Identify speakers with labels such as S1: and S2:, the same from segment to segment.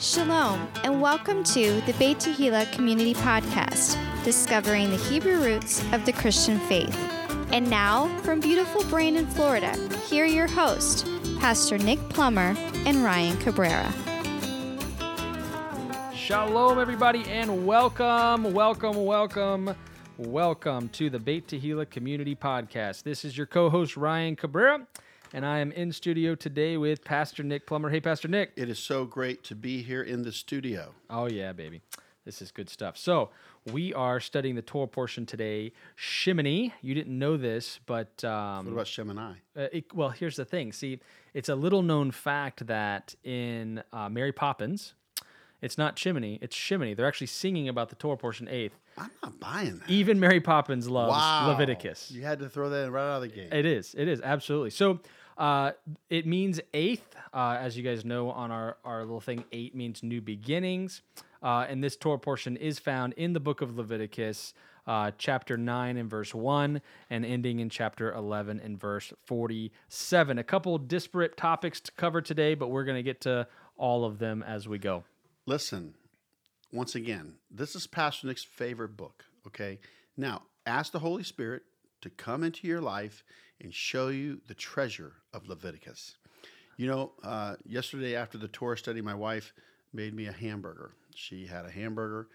S1: Shalom, and welcome to the Beit Tehillah Community Podcast, discovering the Hebrew roots of the Christian faith. And now, from beautiful Brandon, Florida, here your hosts, Pastor Nick Plummer and Ryan Cabrera.
S2: Shalom, everybody, and welcome, welcome, welcome, welcome to the Beit Tehillah Community Podcast. This is your co-host Ryan Cabrera, and I am in studio today with Pastor Nick Plummer. Hey, Pastor Nick.
S3: It is so great to be here in the studio.
S2: Oh yeah, baby, this is good stuff. So we are studying the Torah portion today, Shimini. You didn't know this, but um,
S3: What about Shemini?
S2: Uh, it, well, here's the thing. See, it's a little known fact that in uh, Mary Poppins, it's not Chimney, it's Shimini. They're actually singing about the Torah portion eighth.
S3: I'm not buying that.
S2: Even Mary Poppins loves
S3: wow.
S2: Leviticus.
S3: You had to throw that in right out of the gate.
S2: It is. It is absolutely. So uh, it means eighth, uh, as you guys know on our our little thing. Eight means new beginnings, uh, and this Torah portion is found in the book of Leviticus, uh, chapter nine and verse one, and ending in chapter eleven and verse forty-seven. A couple disparate topics to cover today, but we're going to get to all of them as we go.
S3: Listen, once again, this is Pastor Nick's favorite book. Okay. Now, ask the Holy Spirit to come into your life and show you the treasure of Leviticus. You know, uh, yesterday after the Torah study, my wife made me a hamburger. She had a hamburger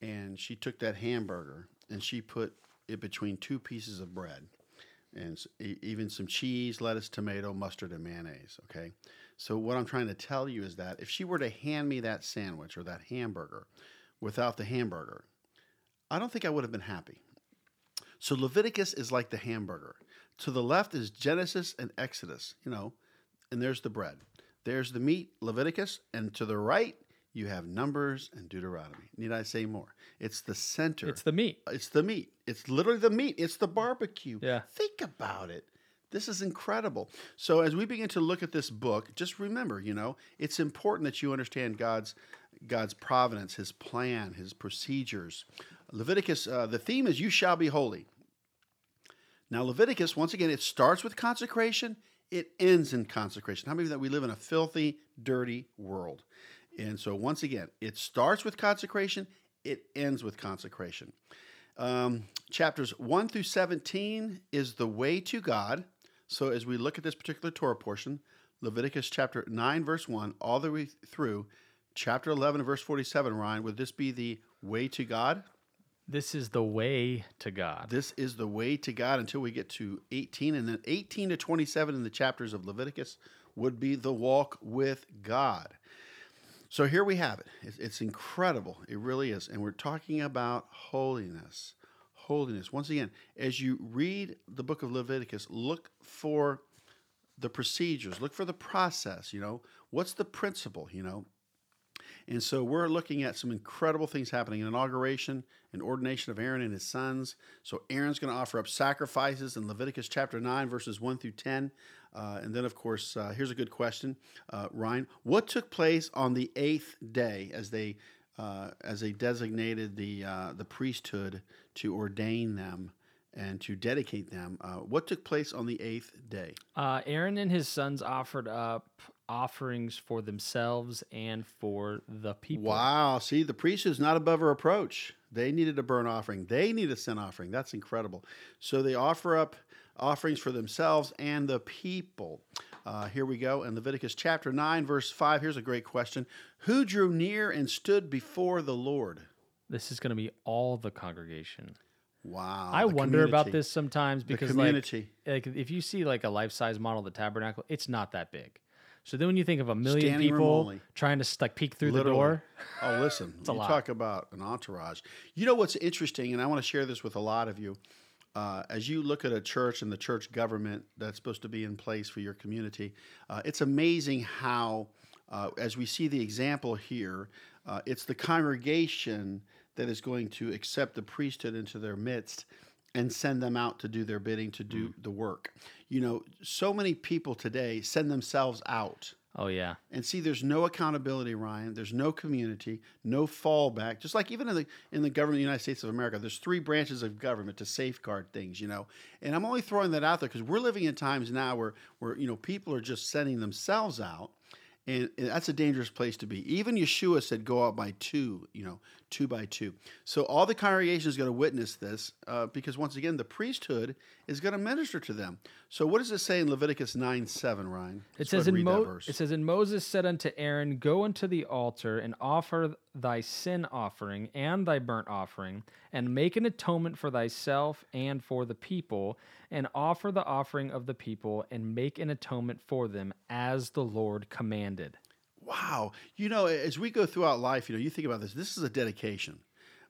S3: and she took that hamburger and she put it between two pieces of bread and even some cheese, lettuce, tomato, mustard, and mayonnaise. Okay. So, what I'm trying to tell you is that if she were to hand me that sandwich or that hamburger without the hamburger, I don't think I would have been happy. So, Leviticus is like the hamburger. To the left is Genesis and Exodus, you know, and there's the bread. There's the meat, Leviticus, and to the right, you have Numbers and Deuteronomy. Need I say more? It's the center.
S2: It's the meat.
S3: It's the meat. It's literally the meat. It's the barbecue.
S2: Yeah.
S3: Think about it. This is incredible. So as we begin to look at this book, just remember, you know, it's important that you understand God's God's providence, His plan, His procedures. Leviticus. Uh, the theme is "You shall be holy." Now, Leviticus, once again, it starts with consecration. It ends in consecration. How many of that we live in a filthy, dirty world? And so, once again, it starts with consecration. It ends with consecration. Um, chapters 1 through 17 is the way to God. So, as we look at this particular Torah portion, Leviticus chapter 9, verse 1, all the way through chapter 11, verse 47, Ryan, would this be the way to God?
S2: This is the way to God.
S3: This is the way to God until we get to 18. And then 18 to 27 in the chapters of Leviticus would be the walk with God. So here we have it. It's, incredible. It really is. And we're talking about holiness. Holiness. Once again, as you read the book of Leviticus, look for the procedures, look for the process. You know, what's the principle? You know, and so we're looking at some incredible things happening an inauguration, an ordination of Aaron and his sons. So Aaron's going to offer up sacrifices in Leviticus chapter 9, verses 1 through 10. Uh, and then, of course, uh, here's a good question, uh, Ryan. What took place on the eighth day as they uh, as they designated the uh, the priesthood to ordain them and to dedicate them? Uh, what took place on the eighth day?
S2: Aaron and his sons offered up offerings for themselves and for the people.
S3: Wow. See, the priesthood's not above reproach. They needed a burnt offering. They need a sin offering. That's incredible. So they offer up offerings for themselves and the people. Uh, here we go in Leviticus chapter 9, verse 5. Here's a great question Who drew near and stood before the Lord?
S2: This is going to be all the congregation.
S3: Wow.
S2: I wonder about this sometimes because
S3: community.
S2: like, like if you see like a life size model of the tabernacle, it's not that big. So then when you think of a million
S3: Standing room
S2: people
S3: only.
S2: trying to like peek through
S3: Literally.
S2: the door,
S3: Oh, listen,
S2: a
S3: you
S2: lot.
S3: talk about an entourage. You know what's interesting, and I want to share this with a lot of you. Uh, as you look at a church and the church government that's supposed to be in place for your community, uh, it's amazing how, uh, as we see the example here, uh, it's the congregation that is going to accept the priesthood into their midst and send them out to do their bidding, to do mm. the work. You know, so many people today send themselves out.
S2: oh yeah,
S3: And see, there's no accountability, Ryan. There's no community, no fallback. Just like even in the in the government of the United States of America, there's three branches of government to safeguard things, you know. And I'm only throwing that out there because we're living in times now where where you know people are just sending themselves out, And, and that's a dangerous place to be. Even Yeshua said, "Go out by two, you know, two by two. So all the congregation is going to witness this uh, because once again, the priesthood is going to minister to them. So what does it say in Leviticus nine seven, Ryan?
S2: It says in
S3: and
S2: Mo- it says in Moses said unto Aaron, Go unto the altar and offer thy sin offering and thy burnt offering, and make an atonement for thyself and for the people, and offer the offering of the people, and make an atonement for them as the Lord commanded.
S3: Wow. You know, as we go throughout life, you know, you think about this, this is a dedication.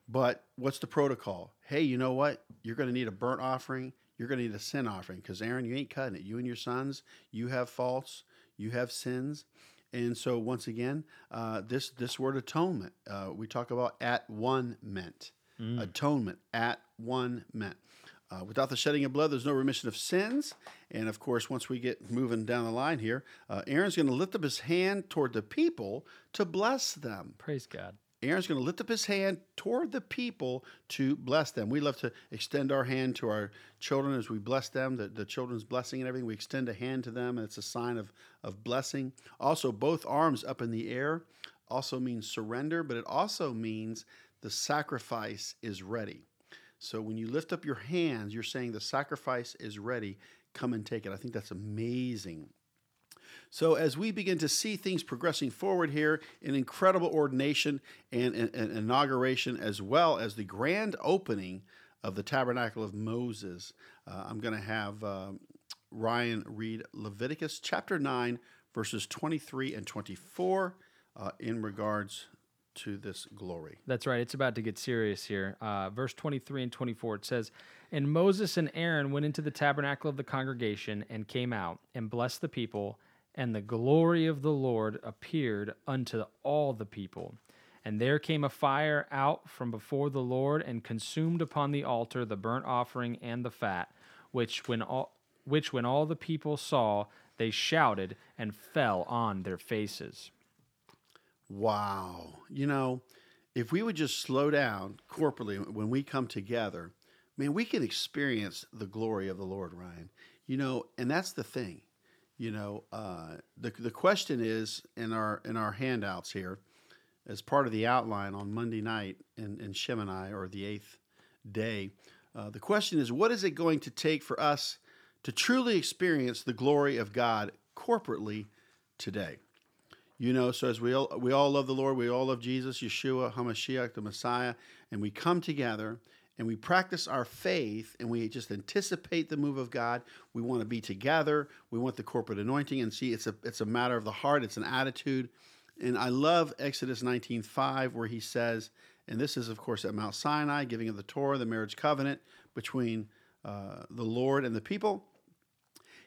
S3: But what's the protocol? Hey, you know what? You're going to need a burnt offering. You're going to need a sin offering because, Aaron, you ain't cutting it. You and your sons, you have faults, you have sins. And so, once again, uh, this, this word atonement, uh, we talk about at one meant. Atonement, at one meant. Uh, without the shedding of blood, there's no remission of sins. And of course, once we get moving down the line here, uh, Aaron's going to lift up his hand toward the people to bless them.
S2: Praise God.
S3: Aaron's going to lift up his hand toward the people to bless them. We love to extend our hand to our children as we bless them, the, the children's blessing and everything. We extend a hand to them, and it's a sign of, of blessing. Also, both arms up in the air also means surrender, but it also means the sacrifice is ready. So when you lift up your hands, you're saying the sacrifice is ready. Come and take it. I think that's amazing. So, as we begin to see things progressing forward here, an incredible ordination and an inauguration, as well as the grand opening of the Tabernacle of Moses, uh, I'm going to have uh, Ryan read Leviticus chapter 9, verses 23 and 24 uh, in regards to this glory.
S2: That's right. It's about to get serious here. Uh, verse 23 and 24, it says, And Moses and Aaron went into the tabernacle of the congregation and came out and blessed the people, and the glory of the Lord appeared unto all the people. And there came a fire out from before the Lord and consumed upon the altar the burnt offering and the fat, which when all, which when all the people saw, they shouted and fell on their faces.
S3: Wow. You know, if we would just slow down corporately when we come together, man, we can experience the glory of the Lord, Ryan. You know, and that's the thing. You know, uh, the the question is in our in our handouts here, as part of the outline on Monday night in, in Shemini or the eighth day, uh, the question is, what is it going to take for us to truly experience the glory of God corporately today? You know, so as we all, we all love the Lord, we all love Jesus, Yeshua, HaMashiach, the Messiah, and we come together and we practice our faith and we just anticipate the move of God. We want to be together. We want the corporate anointing. And see, it's a it's a matter of the heart, it's an attitude. And I love Exodus 19:5, where he says, and this is, of course, at Mount Sinai, giving of the Torah, the marriage covenant between uh, the Lord and the people.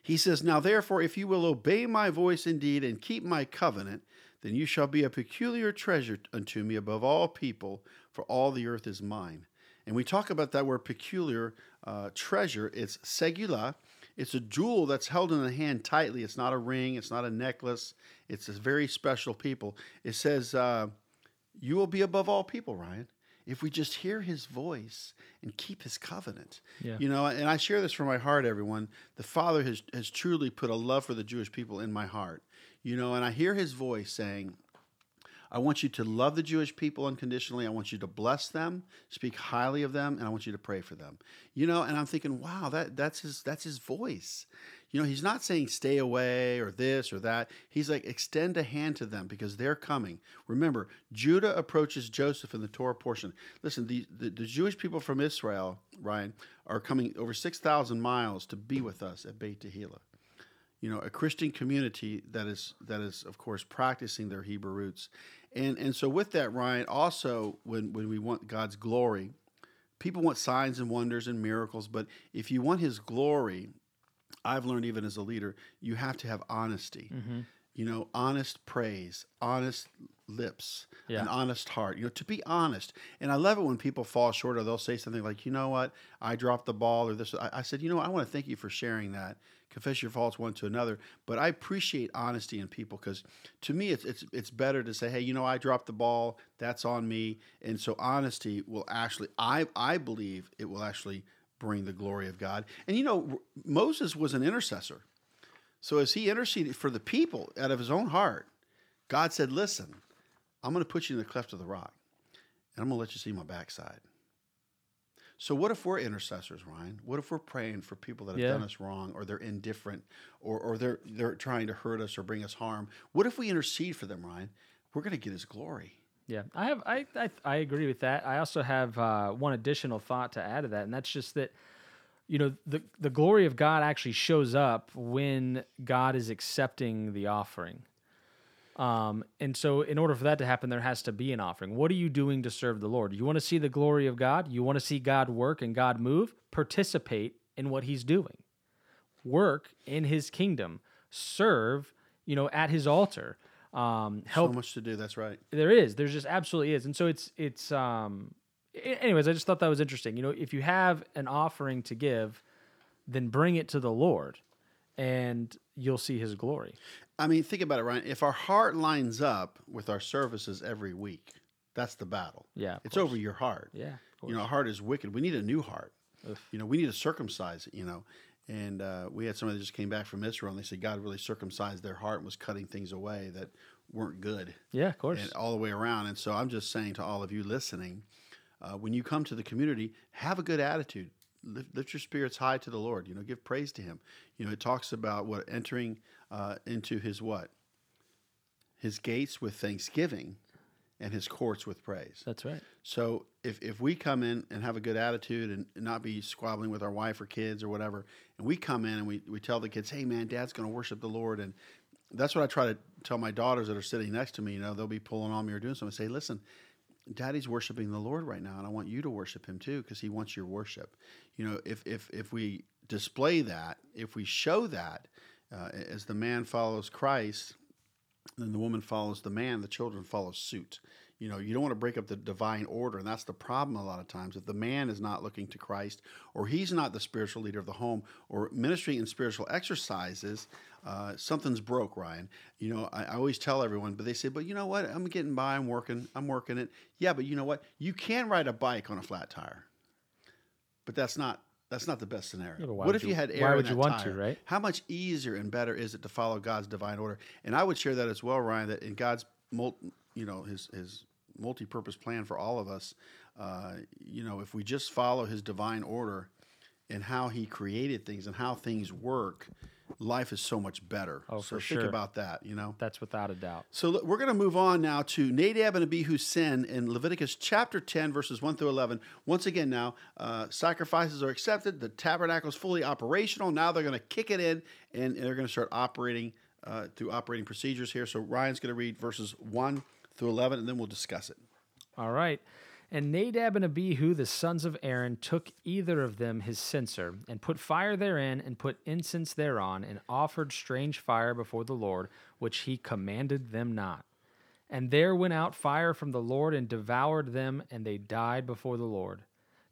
S3: He says, Now therefore, if you will obey my voice indeed and keep my covenant, then you shall be a peculiar treasure unto me above all people, for all the earth is mine. And we talk about that word peculiar uh, treasure. It's segula. It's a jewel that's held in the hand tightly. It's not a ring. It's not a necklace. It's a very special people. It says, uh, You will be above all people, Ryan if we just hear his voice and keep his covenant.
S2: Yeah.
S3: You know, and I share this from my heart, everyone. The Father has, has truly put a love for the Jewish people in my heart. You know, and I hear his voice saying, I want you to love the Jewish people unconditionally. I want you to bless them, speak highly of them, and I want you to pray for them. You know, and I'm thinking, wow, that that's his that's his voice. You know, he's not saying stay away or this or that. He's like extend a hand to them because they're coming. Remember, Judah approaches Joseph in the Torah portion. Listen, the, the, the Jewish people from Israel, Ryan, are coming over 6,000 miles to be with us at Beit Tehillah you know, a Christian community that is that is of course practicing their Hebrew roots. And and so with that, Ryan, also when when we want God's glory, people want signs and wonders and miracles, but if you want his glory, I've learned even as a leader, you have to have honesty. Mm-hmm. You know, honest praise, honest lips,
S2: Yeah.
S3: an honest heart. You know, to be honest. And I love it when people fall short or they'll say something like, you know what, I dropped the ball or this. I, I said, you know, what? I want to thank you for sharing that. Confess your faults one to another. But I appreciate honesty in people because to me, it's, it's, it's better to say, hey, you know, I dropped the ball. That's on me. And so honesty will actually, I, I believe it will actually bring the glory of God. And you know, Moses was an intercessor. So as he interceded for the people out of his own heart, God said, "Listen, I'm going to put you in the cleft of the rock, and I'm going to let you see my backside." So what if we're intercessors, Ryan? What if we're praying for people that have
S2: Yeah.
S3: done us wrong, or they're indifferent, or or they're they're trying to hurt us or bring us harm? What if we intercede for them, Ryan? We're going to get His glory.
S2: Yeah, I have. I I, I agree with that. I also have uh, one additional thought to add to that, and that's just that, you know, the the glory of God actually shows up when God is accepting the offering. Um, and so, in order for that to happen, there has to be an offering. What are you doing to serve the Lord? You want to see the glory of God? You want to see God work and God move? Participate in what He's doing. Work in His kingdom. Serve, you know, at His altar. Um, help
S3: So much to do. That's right.
S2: there is there's just absolutely is and so it's it's um anyways i just thought that was interesting you know if you have an offering to give then bring it to the lord and you'll see his glory
S3: I mean, think about it, Ryan. If our heart lines up with our services every week, that's the battle.
S2: Yeah,
S3: it's
S2: course.
S3: over your heart.
S2: yeah
S3: You know, our heart is wicked. We need a new heart.
S2: Oof.
S3: You know, we need to circumcise it. You know, and uh, we had somebody that just came back from Israel, and they said God really circumcised their heart and was cutting things away that weren't good,
S2: yeah of course
S3: and all the way around. And so I'm just saying to all of you listening, uh, when you come to the community, have a good attitude. Lift, lift your spirits high to the Lord. You know, give praise to Him. You know, it talks about what entering uh, into His what, His gates with thanksgiving, and His courts with praise.
S2: that's right
S3: So if, if we come in and have a good attitude and not be squabbling with our wife or kids or whatever, and we come in and we, we tell the kids, hey man, dad's going to worship the Lord. And that's what I try to tell my daughters that are sitting next to me. You know, they'll be pulling on me or doing something. Say, listen, daddy's worshiping the Lord right now. And I want you to worship him too, because he wants your worship. You know, if, if, if we display that, if we show that, uh, as the man follows Christ, then the woman follows the man, the children follow suit. You know, you don't want to break up the divine order, and that's the problem a lot of times. If the man is not looking to Christ, or he's not the spiritual leader of the home, or ministering in spiritual exercises, uh, something's broke, Ryan. You know, I, I always tell everyone, but they say, but you know what? I'm getting by, I'm working, I'm working it. Yeah, but you know what? You can ride a bike on a flat tire, but that's not that's not the best scenario.
S2: Yeah,
S3: what if you,
S2: you-
S3: had
S2: why
S3: air in
S2: would you want to, right?
S3: How much easier and better is it to follow God's divine order? And I would share that as well, Ryan. That in God's, mul- you know, his his multi-purpose plan for all of us, uh, you know, if we just follow His divine order and how He created things and how things work, life is so much better.
S2: Oh,
S3: so
S2: for
S3: think
S2: sure.
S3: about that. You know.
S2: that's without a doubt
S3: So we're going to move on now to Nadab and Abihu's sin in Leviticus chapter 10, verses 1 through 11. Once again, now, uh, sacrifices are accepted. The tabernacle is fully operational. Now they're going to kick it in and they're going to start operating uh, through operating procedures here. So Ryan's going to read verses 1 through 11, and then we'll discuss it.
S2: All right. And Nadab and Abihu, the sons of Aaron, took either of them his censer, and put fire therein, and put incense thereon, and offered strange fire before the Lord, which he commanded them not. And there went out fire from the Lord, and devoured them, and they died before the Lord.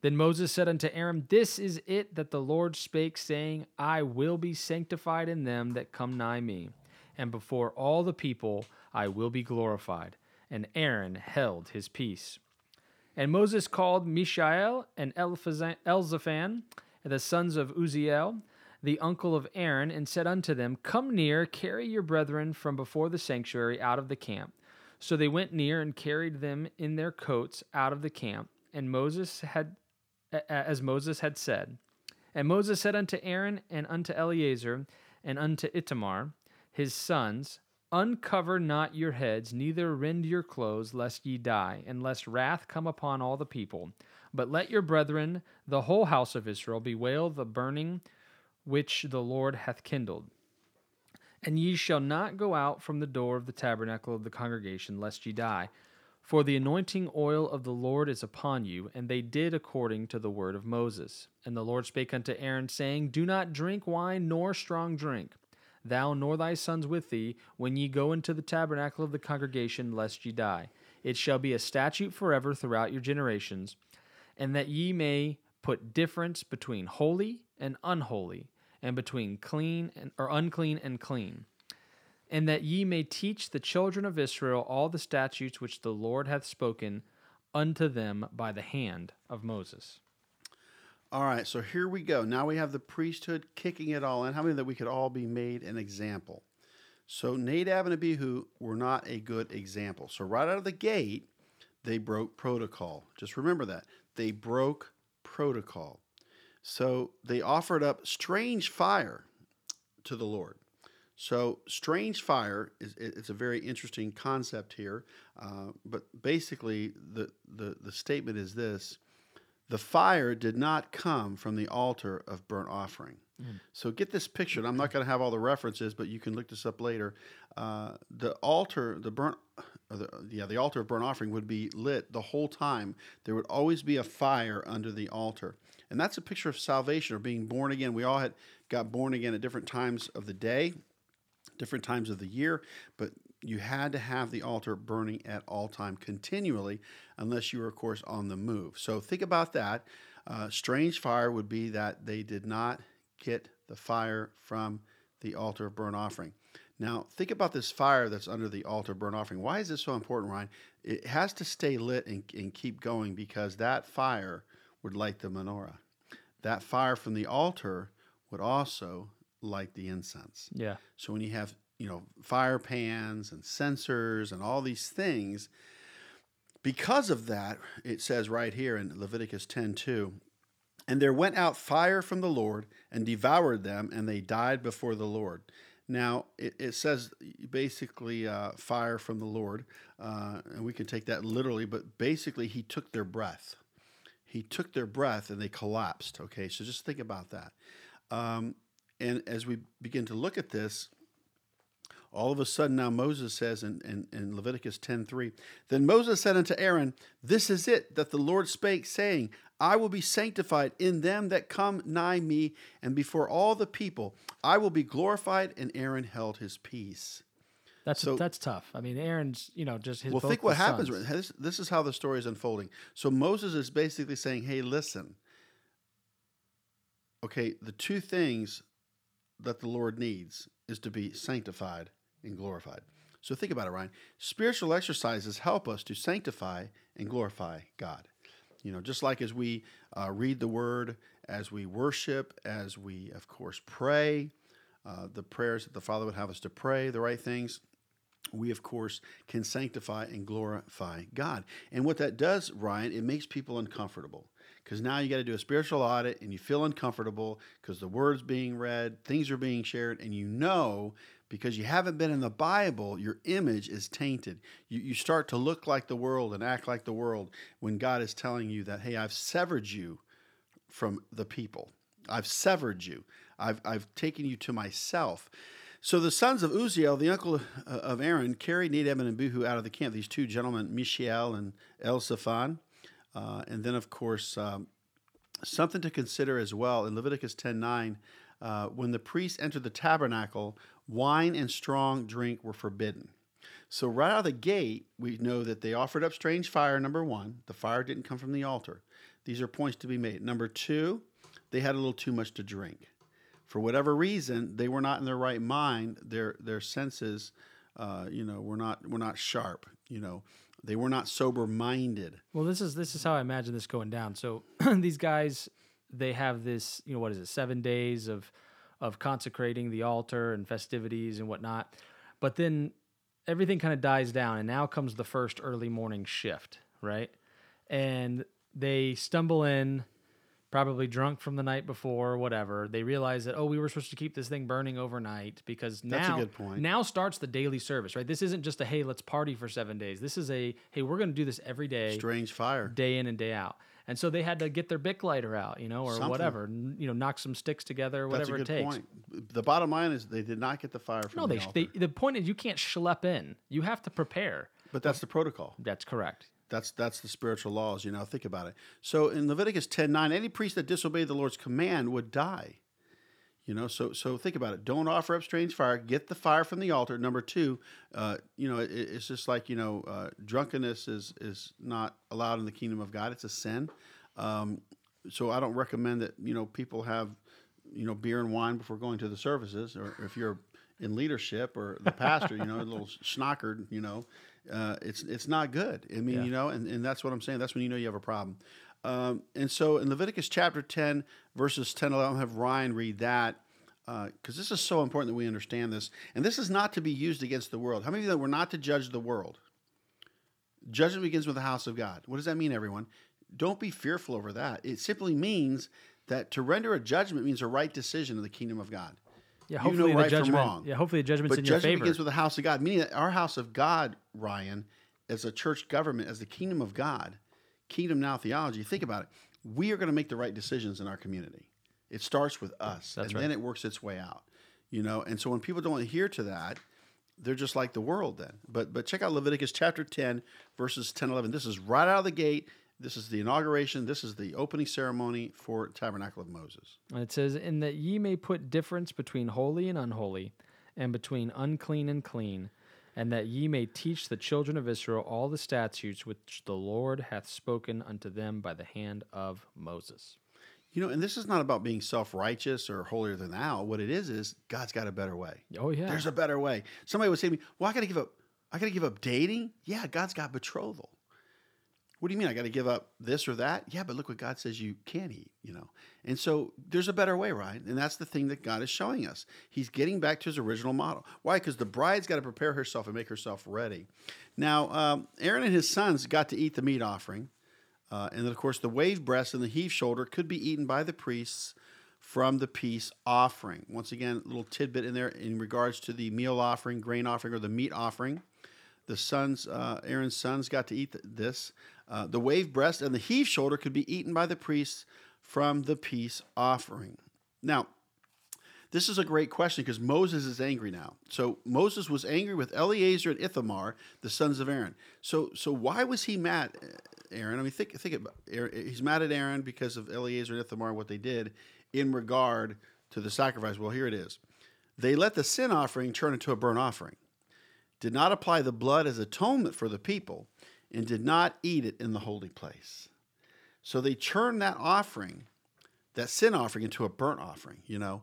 S2: Then Moses said unto Aaron, This is it that the Lord spake, saying, I will be sanctified in them that come nigh me, and before all the people I will be glorified. And Aaron held his peace. And Moses called Mishael and Elzaphan, the sons of Uzziel, the uncle of Aaron, and said unto them, Come near, carry your brethren from before the sanctuary out of the camp. So they went near and carried them in their coats out of the camp. And Moses had, as Moses had said. And Moses said unto Aaron and unto Eleazar and unto Itamar, his sons, Uncover not your heads, neither rend your clothes, lest ye die, and lest wrath come upon all the people. But let your brethren, the whole house of Israel, bewail the burning which the Lord hath kindled. And ye shall not go out from the door of the tabernacle of the congregation, lest ye die. For the anointing oil of the Lord is upon you. And they did according to the word of Moses. And the Lord spake unto Aaron, saying, Do not drink wine nor strong drink, thou nor thy sons with thee, when ye go into the tabernacle of the congregation, lest ye die. It shall be a statute forever throughout your generations, and that ye may put difference between holy and unholy, and between clean and or unclean and clean and that ye may teach the children of Israel all the statutes which the Lord hath spoken unto them by the hand of Moses.
S3: All right, so here we go. Now we have the priesthood kicking it all in. How many that we could all be made an example? So Nadab and Abihu were not a good example. So right out of the gate, they broke protocol. Just remember that. They broke protocol. So they offered up strange fire to the Lord. So strange fire is it's a very interesting concept here, uh, but basically the, the the statement is this: the fire did not come from the altar of burnt offering. Mm. So get this picture. I'm not going to have all the references, but you can look this up later. Uh, the altar, the burnt, the, yeah, the altar of burnt offering would be lit the whole time. There would always be a fire under the altar, and that's a picture of salvation or being born again. We all had got born again at different times of the day different times of the year, but you had to have the altar burning at all time continually, unless you were, of course, on the move. So think about that. Uh, strange fire would be that they did not get the fire from the altar of burnt offering. Now, think about this fire that's under the altar of burnt offering. Why is this so important, Ryan? It has to stay lit and, and keep going because that fire would light the menorah. That fire from the altar would also light the incense.
S2: Yeah.
S3: So when you have, you know, fire pans and censers and all these things, because of that, it says right here in Leviticus 10 2, and there went out fire from the Lord and devoured them, and they died before the Lord. Now, it, it says basically uh, fire from the Lord, uh, and we can take that literally, but basically, he took their breath. He took their breath and they collapsed. Okay, so just think about that. Um, and as we begin to look at this, all of a sudden now Moses says in, in, in Leviticus 10:3, Then Moses said unto Aaron, This is it that the Lord spake, saying, I will be sanctified in them that come nigh me, and before all the people I will be glorified. And Aaron held his peace.
S2: That's so, that's tough. I mean, Aaron's you know just his.
S3: Well, think what happens. This, this is how the story is unfolding. So Moses is basically saying, "Hey, listen. Okay, the two things that the Lord needs is to be sanctified and glorified. So think about it, Ryan. Spiritual exercises help us to sanctify and glorify God. You know, just like as we uh, read the Word, as we worship, as we, of course, pray, uh, the prayers that the Father would have us to pray, the right things, we, of course, can sanctify and glorify God. And what that does, Ryan, it makes people uncomfortable because now you got to do a spiritual audit and you feel uncomfortable because the word's being read, things are being shared, and you know because you haven't been in the Bible, your image is tainted. You, you start to look like the world and act like the world when God is telling you that, hey, I've severed you from the people. I've severed you. I've, I've taken you to myself. So the sons of Uzziel, the uncle uh, of Aaron, carried Nadab and Abihu out of the camp. These two gentlemen, Mishael and Elzaphan. Uh, and then, of course, um, something to consider as well in Leviticus 10 9, uh, when the priests entered the tabernacle, wine and strong drink were forbidden. So, right out of the gate, we know that they offered up strange fire, number one. The fire didn't come from the altar. These are points to be made. Number two, they had a little too much to drink. For whatever reason, they were not in their right mind. Their their senses, uh, you know, were not were not sharp. You know, they were not sober minded.
S2: Well, this is this is how I imagine this going down. So these guys, they have this, you know, what is it, seven days of of consecrating the altar and festivities and whatnot. But then everything kind of dies down, and now comes the first early morning shift, right? And they stumble in probably drunk from the night before, whatever. They realize that oh, we were supposed to keep this thing burning overnight because now
S3: That's a good point.
S2: now starts the daily service, right? This isn't just a hey, let's party for 7 days. This is a hey, we're going to do this every day.
S3: Strange fire.
S2: Day in and day out. And so they had to get their Bic lighter out, you know, or Something. whatever, you know, knock some sticks together, whatever
S3: That's
S2: a good it takes.
S3: Point. The bottom line is they did not get the fire from
S2: no,
S3: the
S2: they,
S3: altar.
S2: They, the point is you can't schlep in. You have to prepare.
S3: But that's the protocol.
S2: That's correct.
S3: That's that's the spiritual laws, you know. Think about it. So in Leviticus 10 9, any priest that disobeyed the Lord's command would die. You know, so so think about it. Don't offer up strange fire. Get the fire from the altar. Number two, uh, you know, it, it's just like you know, uh, drunkenness is is not allowed in the kingdom of God. It's a sin. Um, so I don't recommend that you know people have you know beer and wine before going to the services, or if you're in leadership or the pastor, you know, a little schnockered, you know, uh, it's it's not good. I mean, yeah. you know, and, and that's what I'm saying. That's when you know you have a problem. Um, and so in Leviticus chapter 10, verses 10 11, I'll have Ryan read that. because this is so important that we understand this. And this is not to be used against the world. How many of you know we're not to judge the world? Judgment begins with the house of God. What does that mean, everyone? Don't be fearful over that. It simply means that to render a judgment means a right decision in the kingdom of God.
S2: Yeah,
S3: You know
S2: hopefully
S3: right
S2: the
S3: from
S2: judgment.
S3: wrong.
S2: Yeah, hopefully the judgment's
S3: But
S2: in your
S3: judgment
S2: favor.
S3: begins with the house of God, meaning that our house of God, Ryan, as a church government, as the kingdom of God, kingdom now theology, think about it. We are going to make the right decisions in our community. It starts with us,
S2: That's
S3: and
S2: right.
S3: then it works its way out. You know, and so when people don't adhere to that, they're just like the world then. But but check out Leviticus chapter 10, verses 10, 11. This is right out of the gate. This is the inauguration. This is the opening ceremony for Tabernacle of Moses.
S2: And it says, "In that ye may put difference between holy and unholy, and between unclean and clean, and that ye may teach the children of Israel all the statutes which the Lord hath spoken unto them by the hand of Moses."
S3: You know, and this is not about being self righteous or holier than thou. What it is is God's got a better way.
S2: Oh yeah,
S3: There's a better way. Somebody would say to me, "Well, I got to give up. I got to give up dating." Yeah, God's got betrothal. What do you mean? I got to give up this or that? Yeah, but look what God says you can eat. You know, and so there's a better way, right? And that's the thing that God is showing us. He's getting back to His original model. Why? Because the bride's got to prepare herself and make herself ready. Now, um, Aaron and his sons got to eat the meat offering, uh, and then of course the wave breast and the heave shoulder could be eaten by the priests from the peace offering. Once again, a little tidbit in there in regards to the meal offering, grain offering, or the meat offering. The sons, uh, Aaron's sons, got to eat th- this. Uh, the wave breast and the heave shoulder could be eaten by the priests from the peace offering. Now, this is a great question because Moses is angry now. So Moses was angry with Eleazar and Ithamar, the sons of Aaron. So, so why was he mad, Aaron? I mean, think think about. Aaron, he's mad at Aaron because of Eleazar and Ithamar and what they did in regard to the sacrifice. Well, here it is. They let the sin offering turn into a burnt offering, did not apply the blood as atonement for the people, and did not eat it in the holy place. So they turned that offering, that sin offering, into a burnt offering, you know.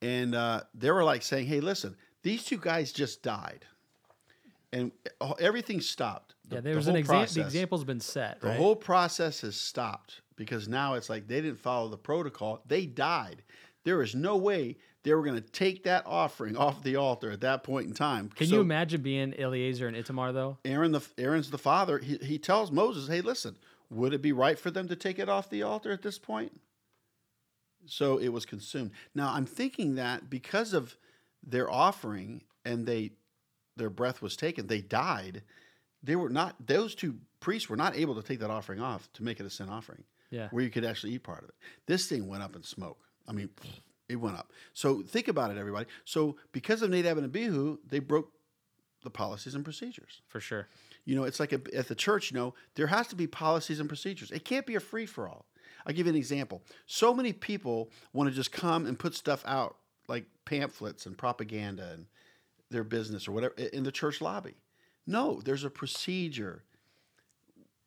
S3: And uh, they were like saying, hey, listen, these two guys just died. And uh, everything stopped. The-
S2: yeah.
S3: the
S2: There's an example. The example's been set.
S3: the
S2: right?
S3: whole process has stopped because now it's like they didn't follow the protocol. They died. There is no way they were going to take that offering off the altar at that point in time.
S2: Can
S3: So
S2: you imagine being Eleazar and Itamar though?
S3: Aaron, the Aaron's the father. He, he tells Moses, "Hey, listen, would it be right for them to take it off the altar at this point?" So it was consumed. Now I'm thinking that because of their offering and they their breath was taken, they died. They were not; those two priests were not able to take that offering off to make it a sin offering.
S2: Yeah.
S3: where you could actually eat part of it. This thing went up in smoke. I mean, it went up. So think about it, everybody. So because of Nadab and Abihu, they broke the policies and procedures.
S2: For sure.
S3: You know, it's like a, at the church, you know, there has to be policies and procedures. It can't be a free for all. I'll give you an example. So many people want to just come and put stuff out like pamphlets and propaganda and their business or whatever in the church lobby. No, there's a procedure.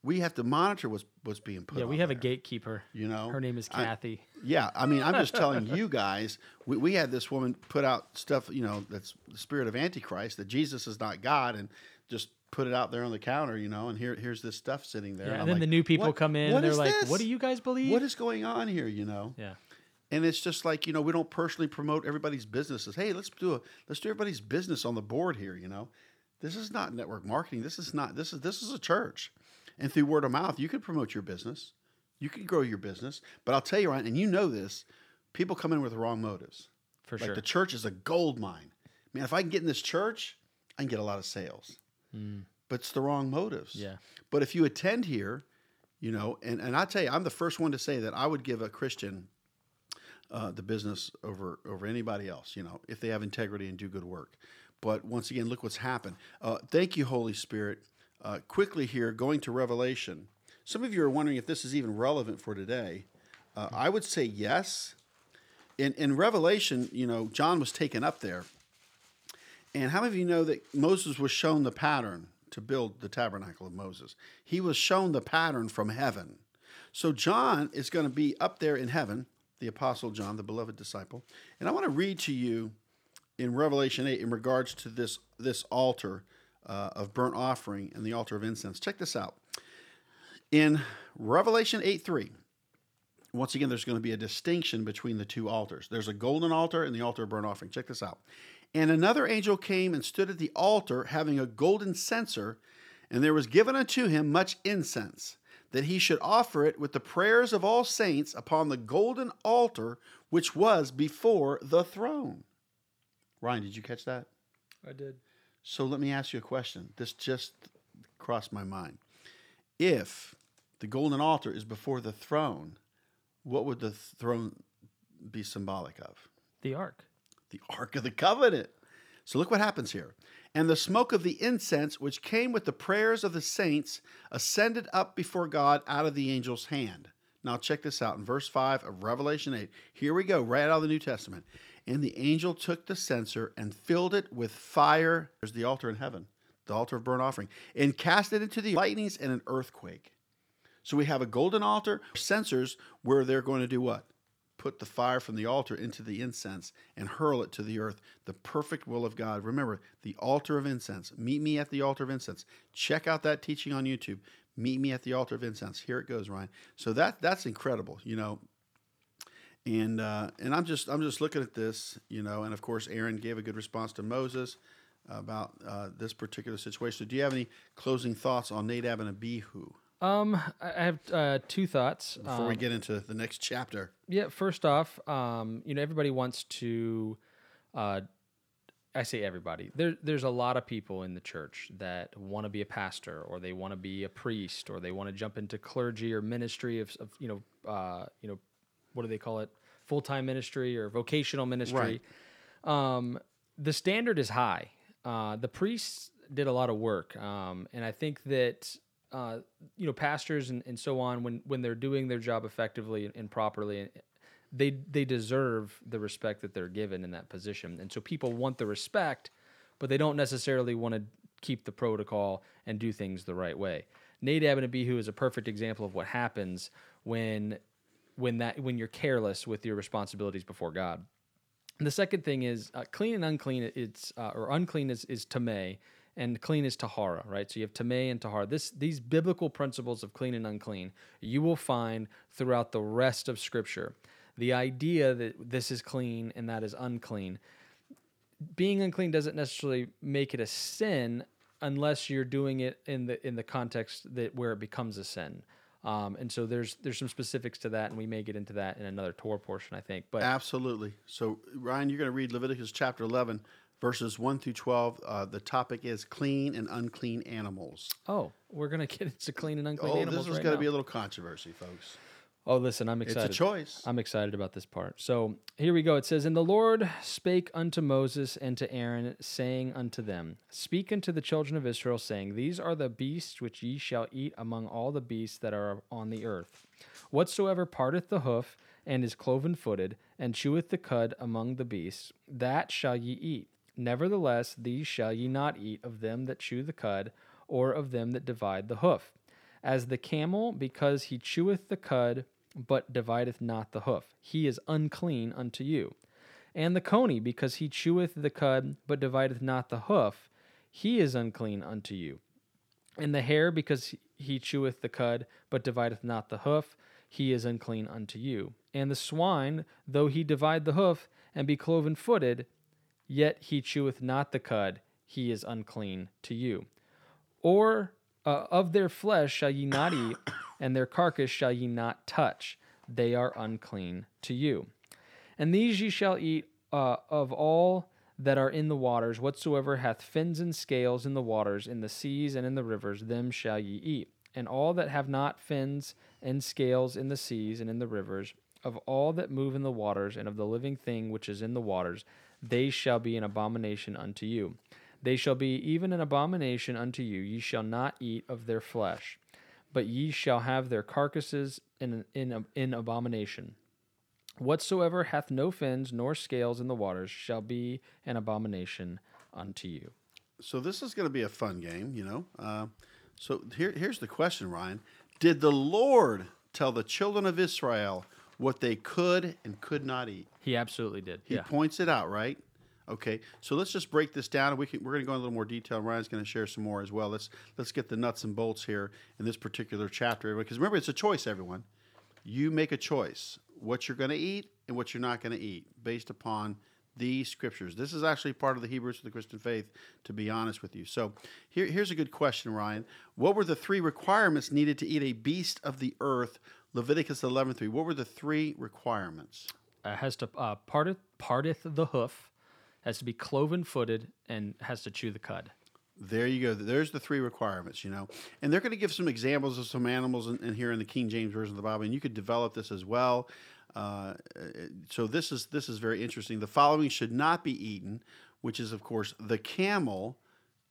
S3: We have to monitor what's what's being put.
S2: Yeah, we have a gatekeeper.
S3: You know,
S2: Her name is
S3: I-
S2: Kathy.
S3: yeah, I mean, I'm just telling you guys. We, we had this woman put out stuff, you know, that's the spirit of Antichrist, that Jesus is not God, and just put it out there on the counter, you know. And here, here's this stuff sitting there.
S2: yeah,
S3: I'm
S2: and then
S3: like,
S2: the new people come in and they're like,
S3: this?
S2: "What do you guys believe?"
S3: What is going on here? You know.
S2: yeah.
S3: And it's just like you know, we don't personally promote everybody's businesses. Hey, let's do a let's do everybody's business on the board here. You know, this is not network marketing. This is not this is this is a church, and through word of mouth, you can promote your business, you can grow your business. But I'll tell you, Ryan, and you know this, people come in with the wrong motives.
S2: For
S3: like
S2: sure.
S3: the church is a gold mine. Man, if I can get in this church, I can get a lot of sales. But it's the wrong motives.
S2: Yeah.
S3: But if you attend here, you know, and, and I tell you, I'm the first one to say that I would give a Christian uh, the business over over anybody else, you know, if they have integrity and do good work. But once again, look what's happened. Uh, thank you, Holy Spirit. Uh, quickly here, going to Revelation. Some of you are wondering if this is even relevant for today. Uh, I would say yes. In, in Revelation, you know, John was taken up there. And how many of you know that Moses was shown the pattern to build the tabernacle of Moses? He was shown the pattern from heaven. So John is going to be up there in heaven, the apostle John, the beloved disciple. And I want to read to you in Revelation 8 in regards to this this altar uh, of burnt offering and the altar of incense. Check this out. In Revelation 8 3, once again, there's going to be a distinction between the two altars. There's a golden altar and the altar of burnt offering. Check this out. And another angel came and stood at the altar, having a golden censer, and there was given unto him much incense, that he should offer it with the prayers of all saints upon the golden altar which was before the throne. Ryan, did you catch that?
S2: I did.
S3: So let me ask you a question. This just crossed my mind. If the golden altar is before the throne, what would the throne be symbolic of?
S2: The ark.
S3: The Ark of the Covenant. So look what happens here. And the smoke of the incense, which came with the prayers of the saints, ascended up before God out of the angel's hand. Now, check this out in verse 5 of Revelation 8. Here we go, right out of the New Testament. And the angel took the censer and filled it with fire. There's the altar in heaven, the altar of burnt offering, and cast it into the lightnings and an earthquake. So we have a golden altar, censers where they're going to do what? Put the fire from the altar into the incense and hurl it to the earth. The perfect will of God. Remember, the altar of incense. Meet me at the altar of incense. Check out that teaching on YouTube. Meet me at the altar of incense. Here it goes, Ryan. So that that's incredible, you know. And uh, and I'm just I'm just looking at this, you know. And of course, Aaron gave a good response to Moses about uh, this particular situation. Do you have any closing thoughts on Nadab and Abihu
S2: Um, I have uh, two thoughts.
S3: before we
S2: Um,
S3: get into the next chapter?
S2: Yeah, first off, um, you know, everybody wants to. Uh, I say everybody. There, there's a lot of people in the church that want to be a pastor, or they want to be a priest, or they want to jump into clergy or ministry of, of you know, uh, you know, what do they call it? Full time ministry or vocational ministry. Um, the standard is high. Uh, the priests did a lot of work, um, and I think that uh, you know pastors and, and so on when when they're doing their job effectively and, and properly, they they deserve the respect that they're given in that position, and so people want the respect, but they don't necessarily want to keep the protocol and do things the right way. Nadab and Abihu is a perfect example of what happens when when that when you're careless with your responsibilities before God. And the second thing is uh, clean and unclean. It's uh, or unclean is is tameh, and clean is tahara, right? So you have tameh and tahara. This these biblical principles of clean and unclean you will find throughout the rest of Scripture. The idea that this is clean and that is unclean. Being unclean doesn't necessarily make it a sin unless you're doing it in the in the context that where it becomes a sin. Um, and so there's there's some specifics to that, and we may get into that in another Torah portion, I think. But
S3: Absolutely. So, Ryan, you're going to read Leviticus chapter 11, verses 1 through 12. Uh, the topic is clean and unclean animals.
S2: Oh, we're gonna get into clean and unclean
S3: Oh,
S2: animals
S3: this is
S2: right
S3: going to be a little controversy, folks.
S2: Oh, listen, I'm
S3: It's
S2: excited.
S3: a choice.
S2: I'm excited about this part. So here we go. It says, And the Lord spake unto Moses and to Aaron, saying unto them, Speak unto the children of Israel, saying, These are the beasts which ye shall eat among all the beasts that are on the earth. Whatsoever parteth the hoof, and is cloven footed, and cheweth the cud among the beasts, that shall ye eat. Nevertheless, these shall ye not eat of them that chew the cud, or of them that divide the hoof. As the camel, because he cheweth the cud, but divideth not the hoof, he is unclean unto you. And the coney, because he cheweth the cud, but divideth not the hoof, he is unclean unto you. And the hare, because he cheweth the cud, but divideth not the hoof, he is unclean unto you. And the swine, though he divide the hoof, and be cloven footed, yet he cheweth not the cud, he is unclean to you. Or uh, of their flesh shall ye not eat, and their carcass shall ye not touch. They are unclean to you. And these ye shall eat uh, of all that are in the waters, whatsoever hath fins and scales in the waters, in the seas and in the rivers, them shall ye eat. And all that have not fins and scales in the seas and in the rivers, of all that move in the waters, and of the living thing which is in the waters, they shall be an abomination unto you. They shall be even an abomination unto you. Ye shall not eat of their flesh, but ye shall have their carcasses in, in, in abomination. Whatsoever hath no fins nor scales in the waters shall be an abomination unto you.
S3: So, this is going to be a fun game, you know. Uh, so, here, here's the question, Ryan Did the Lord tell the children of Israel what they could and could not eat?
S2: He absolutely did.
S3: He points it out, right? Okay, so let's just break this down. We can, we're going to go in a little more detail. Ryan's going to share some more as well. Let's let's get the nuts and bolts here in this particular chapter because remember it's a choice, everyone. You make a choice what you're going to eat and what you're not going to eat based upon these scriptures. This is actually part of the Hebrews of the Christian faith, to be honest with you. So here, here's a good question, Ryan. What were the three requirements needed to eat a beast of the earth? Leviticus 11.3. What were the three requirements?
S2: Uh, has to uh, parteth, parteth the hoof, has to be cloven footed, and has to chew the cud.
S3: There you go. There's the three requirements, you know. And they're going to give some examples of some animals in, in here in the King James version of the Bible, and you could develop this as well. Uh, so this is this is very interesting. The following should not be eaten, which is of course the camel,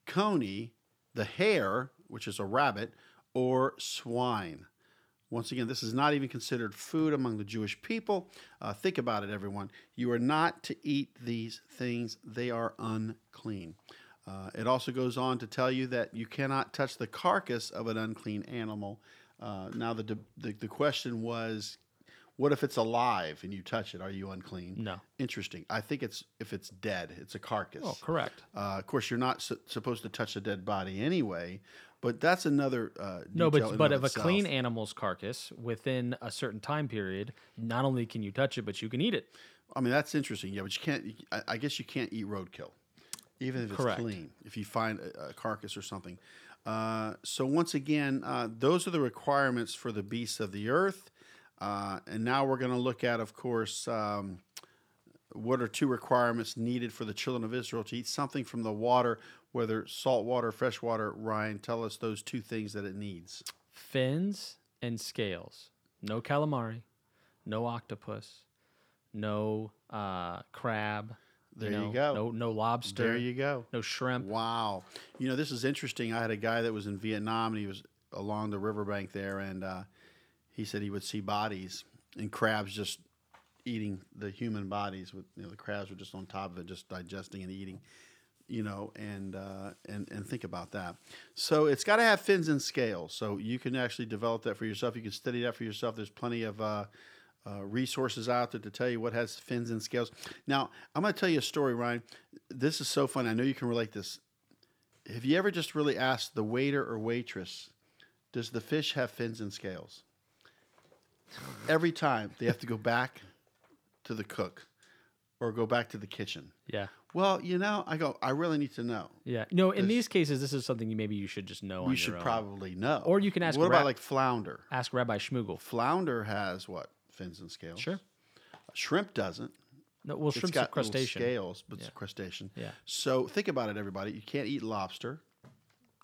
S3: coney, the hare, which is a rabbit, or swine. Once again, this is not even considered food among the Jewish people. Uh, think about it, everyone. You are not to eat these things; they are unclean. Uh, it also goes on to tell you that you cannot touch the carcass of an unclean animal. Uh, now, the, the, the question was, what if it's alive and you touch it? Are you unclean?
S2: No.
S3: Interesting. I think it's if it's dead, it's a carcass.
S2: Oh, correct.
S3: Uh, of course, you're not su- supposed to touch a dead body anyway, but that's another. Uh,
S2: No, but but
S3: of
S2: of a clean animal's carcass within a certain time period, not only can you touch it, but you can eat it.
S3: I mean, that's interesting. Yeah, but you can't. I, I guess you can't eat roadkill, even if it's
S2: Correct.
S3: clean. If you find a, a carcass or something. Uh, so once again, uh, those are the requirements for the beasts of the earth. Uh, and now we're going to look at, of course, um, what are two requirements needed for the children of Israel to eat something from the water, whether salt water, fresh water. Ryan, tell us those two things that it needs.
S2: Fins and scales. No calamari, no octopus, no uh, crab.
S3: There you
S2: know,
S3: go.
S2: No no lobster.
S3: There you go.
S2: No shrimp.
S3: Wow. You know, this is interesting. I had a guy that was in Vietnam and he was along the riverbank there and uh, he said he would see bodies and crabs just eating the human bodies with you know the crabs were just on top of it just digesting and eating you know and uh, and and think about that. So it's got to have fins and scales so you can actually develop that for yourself. You can study that for yourself. There's plenty of uh, uh, resources out there to tell you what has fins and scales. Now i'm going to tell you a story ryan. This is so fun i know you can relate this. Have you ever just really asked the waiter or waitress does the fish have fins and scales? Every time they have to go back to the cook or go back to the kitchen.
S2: Yeah.
S3: Well, you know, I go, I really need to know.
S2: Yeah. No, in
S3: This-
S2: these cases, this is something you maybe you should just know. on
S3: We should
S2: own.
S3: probably know.
S2: Or you can ask
S3: What about like flounder?
S2: ask Rabbi Schmugel.
S3: Flounder has what? Fins and scales.
S2: Sure.
S3: Uh, shrimp doesn't.
S2: No, well, shrimp's a crustacean.
S3: scales, but it's a crustacean.
S2: Yeah.
S3: So think about it, everybody. You can't eat lobster.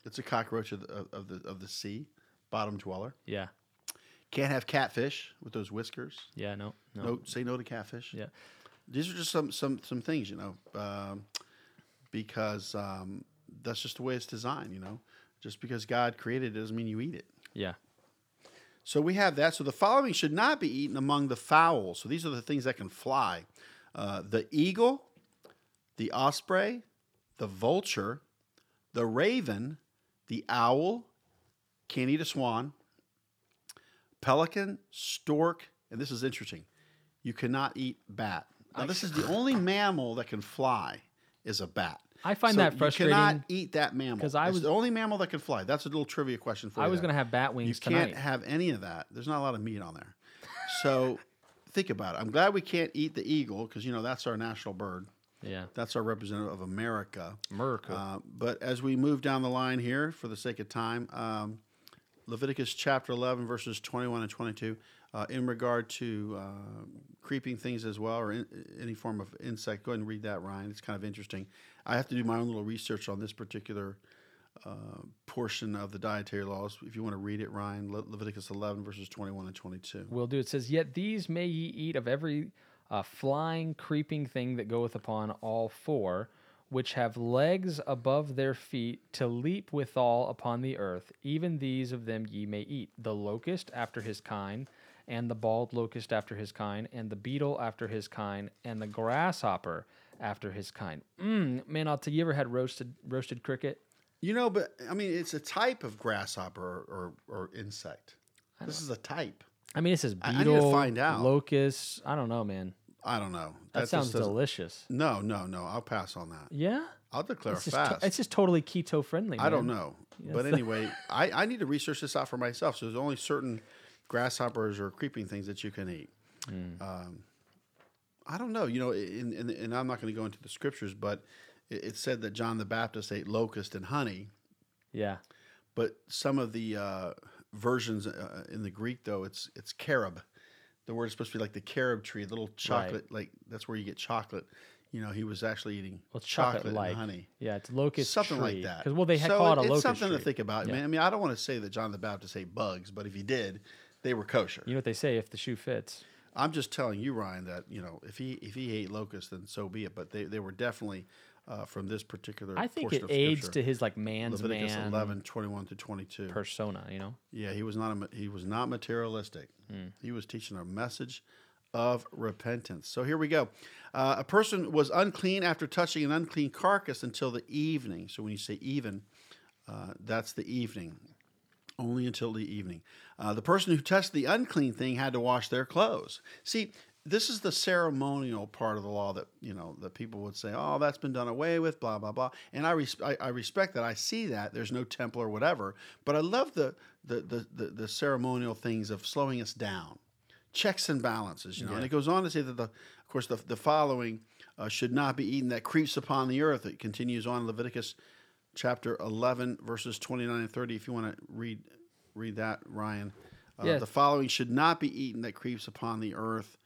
S3: It's a cockroach of the, of- of the of the sea, bottom dweller.
S2: Yeah.
S3: Can't have catfish with those whiskers.
S2: Yeah. No. No.
S3: No, say no to catfish.
S2: Yeah.
S3: These are just some some some things, you know, um, because um, that's just the way it's designed. You know, just because God created it doesn't mean you eat it.
S2: Yeah.
S3: So we have that. So the following should not be eaten among the fowls. So these are the things that can fly: uh, the eagle, the osprey, the vulture, the raven, the owl. Can't eat a swan. Pelican, stork, and this is interesting. You cannot eat bat. Now, this is the only mammal that can fly. Is a bat.
S2: I find that frustrating.
S3: You cannot eat that mammal
S2: because I
S3: It's
S2: was-
S3: the only mammal that can fly. That's a little trivia question for
S2: I
S3: you.
S2: I
S3: was
S2: gonna have bat wings.
S3: You
S2: can't
S3: have any of that. There's not a lot of meat on there. So think about it. I'm glad we can't eat the eagle because you know that's our national bird.
S2: yeah.
S3: That's our representative of America.
S2: America.
S3: Uh, but as we move down the line here, for the sake of time, um, Leviticus chapter 11, verses 21 and 22, uh, in regard to uh, creeping things as well, or in, any form of insect. Go ahead and read that, Ryan. It's kind of interesting. I have to do my own little research on this particular uh, portion of the dietary laws. If you want to read it, Ryan, Le- Leviticus 11, verses 21 and 22.
S2: Will do. It says, Yet these may ye eat of every uh, flying, creeping thing that goeth upon all four, which have legs above their feet to leap withal upon the earth. Even these of them ye may eat the locust after his kind, and the bald locust after his kind, and the beetle after his kind, and the grasshopper after his kind. Mm, man, I'll tell you, you ever had roasted roasted cricket?
S3: You know, but I mean, it's a type of grasshopper or, or, or insect. This is a type.
S2: I mean, it says
S3: I- I need to
S2: beetle,
S3: find out.
S2: locust. I don't know, man.
S3: I don't know.
S2: That,
S3: just
S2: sounds delicious.
S3: No, no, no. I'll pass on that.
S2: Yeah,
S3: I'll declare
S2: it's just,
S3: fast.
S2: to- it's just totally keto friendly.
S3: I don't know.
S2: Yes.
S3: But anyway, I, I need to research this out for myself. So there's only certain grasshoppers or creeping things that you can eat. Um, I don't know. You know, in, in, and I'm not going to go into the scriptures, but it, it said that John the Baptist ate locust and honey.
S2: Yeah.
S3: But some of the uh, versions uh, in the Greek, though, it's it's carob. The word is supposed to be like the carob tree, a little chocolate. Like that's where you get chocolate. You know, he was actually eating
S2: Well,
S3: chocolate,
S2: like.
S3: and honey.
S2: Yeah, it's locust
S3: something
S2: tree.
S3: like that.
S2: Because well, they had
S3: so
S2: call it a
S3: it's
S2: locust
S3: something
S2: tree.
S3: to think about.
S2: Yeah.
S3: Man, I mean, I don't want to say that John the Baptist ate bugs, but if he did, they were kosher.
S2: You know what they say? If the shoe fits.
S3: I'm just telling you, Ryan, that you know if he if he ate locusts, then so be it. But they, they were definitely uh, from this particular.
S2: I think it aids to his like man's
S3: Leviticus
S2: man
S3: 11, 21 to 22.
S2: persona. You know.
S3: Yeah, he was not a, he was not materialistic.
S2: Hmm.
S3: He was teaching a message of repentance. So here we go. Uh, a person was unclean after touching an unclean carcass until the evening. So when you say even, uh, that's the evening. Only until the evening. Uh, the person who touched the unclean thing had to wash their clothes. See, this is the ceremonial part of the law that you know that people would say, "Oh, that's been done away with," blah blah blah. And I, res- I, I respect that. I see that there's no temple or whatever, but I love the the the, the, the ceremonial things of slowing us down, checks and balances. You know, and it goes on to say that the, of course, the the following uh, should not be eaten that creeps upon the earth. It continues on Leviticus chapter 11 verses 29 and 30 if you want to read read that ryan uh,
S2: Yeah.
S3: the following should not be eaten that creeps upon the earth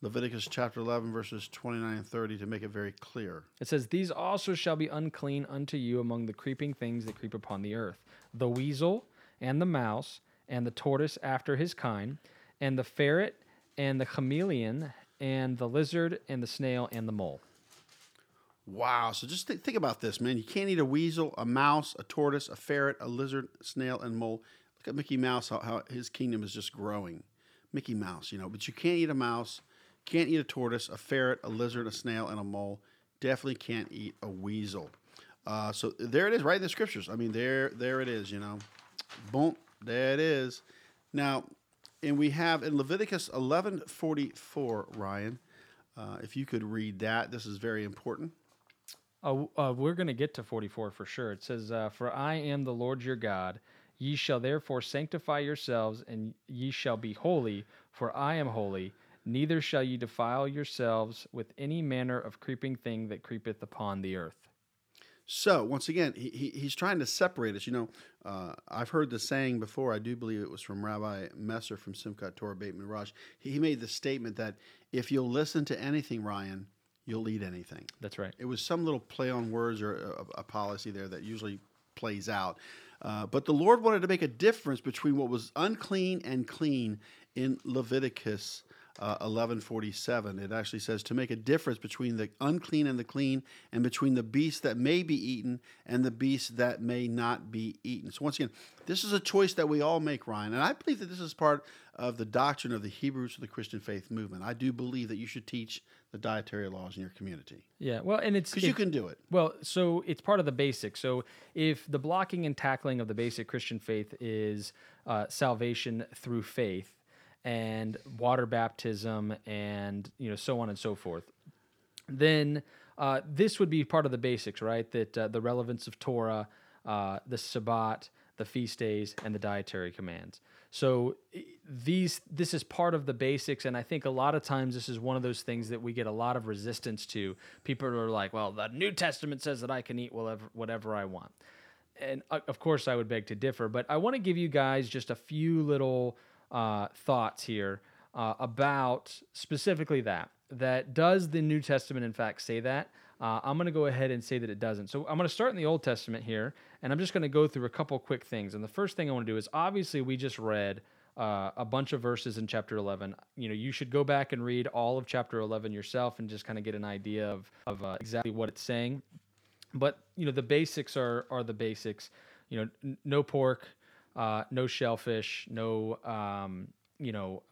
S3: leviticus chapter 11 verses 29 and 30 to make it very clear
S2: It says, These also shall be unclean unto you among the creeping things that creep upon the earth the weasel, and the mouse, and the tortoise after his kind, and the ferret, and the chameleon, and the lizard, and the snail, and the mole.
S3: Wow. So just th- think about this man. You can't eat a weasel a mouse a tortoise a ferret a lizard snail and mole. Look at mickey mouse how, how his kingdom is just growing. Mickey mouse you know but you can't eat a mouse can't eat a tortoise a ferret a lizard a snail and a mole. Definitely can't eat a weasel. Uh, so there it is right in the scriptures. I mean there there it is you know. Boom. There it is. Now and we have in leviticus 1144 ryan uh, if you could read that this is very important
S2: Uh, uh, we're going to get to 44 for sure. It says, uh, For I am the Lord your God. Ye shall therefore sanctify yourselves, and ye shall be holy, for I am holy. Neither shall ye defile yourselves with any manner of creeping thing that creepeth upon the earth.
S3: So once again, he, he, he's trying to separate us. You know, uh, I've heard the saying before. I do believe it was from Rabbi Messer from Simchat Torah Beit Midrash. He, he made the statement that if you'll listen to anything, Ryan, you'll eat anything.
S2: That's right.
S3: It was some little play on words or a, a policy there that usually plays out. Uh, but the Lord wanted to make a difference between what was unclean and clean in Leviticus uh, 11:47. It actually says to make a difference between the unclean and the clean, and between the beast that may be eaten and the beast that may not be eaten. So once again, this is a choice that we all make, Ryan, and I believe that this is part of the doctrine of the Hebrews of the Christian faith movement. I do believe that you should teach the dietary laws in your community
S2: Yeah. Well, and it's
S3: because you can do it.
S2: Well, so it's part of the basics. So if the blocking and tackling of the basic Christian faith is uh, salvation through faith and water baptism and you know so on and so forth, then uh, this would be part of the basics, right? That uh, the relevance of Torah, uh, the Sabbat, the feast days, and the dietary commands. So these this is part of the basics, and I think a lot of times this is one of those things that we get a lot of resistance to. People are like, "Well, the New Testament says that I can eat whatever whatever I want," and uh, of course I would beg to differ. But I want to give you guys just a few little uh, thoughts here uh, about specifically that. That does the New Testament in fact say that? Uh, I'm going to go ahead and say that it doesn't. So I'm going to start in the Old Testament here, and I'm just going to go through a couple quick things. And the first thing I want to do is obviously we just read uh, a bunch of verses in chapter 11. You know, you should go back and read all of chapter 11 yourself and just kind of get an idea of, of uh, exactly what it's saying. But you know, the basics are are the basics. You know, n- no pork, uh, no shellfish, no um, you know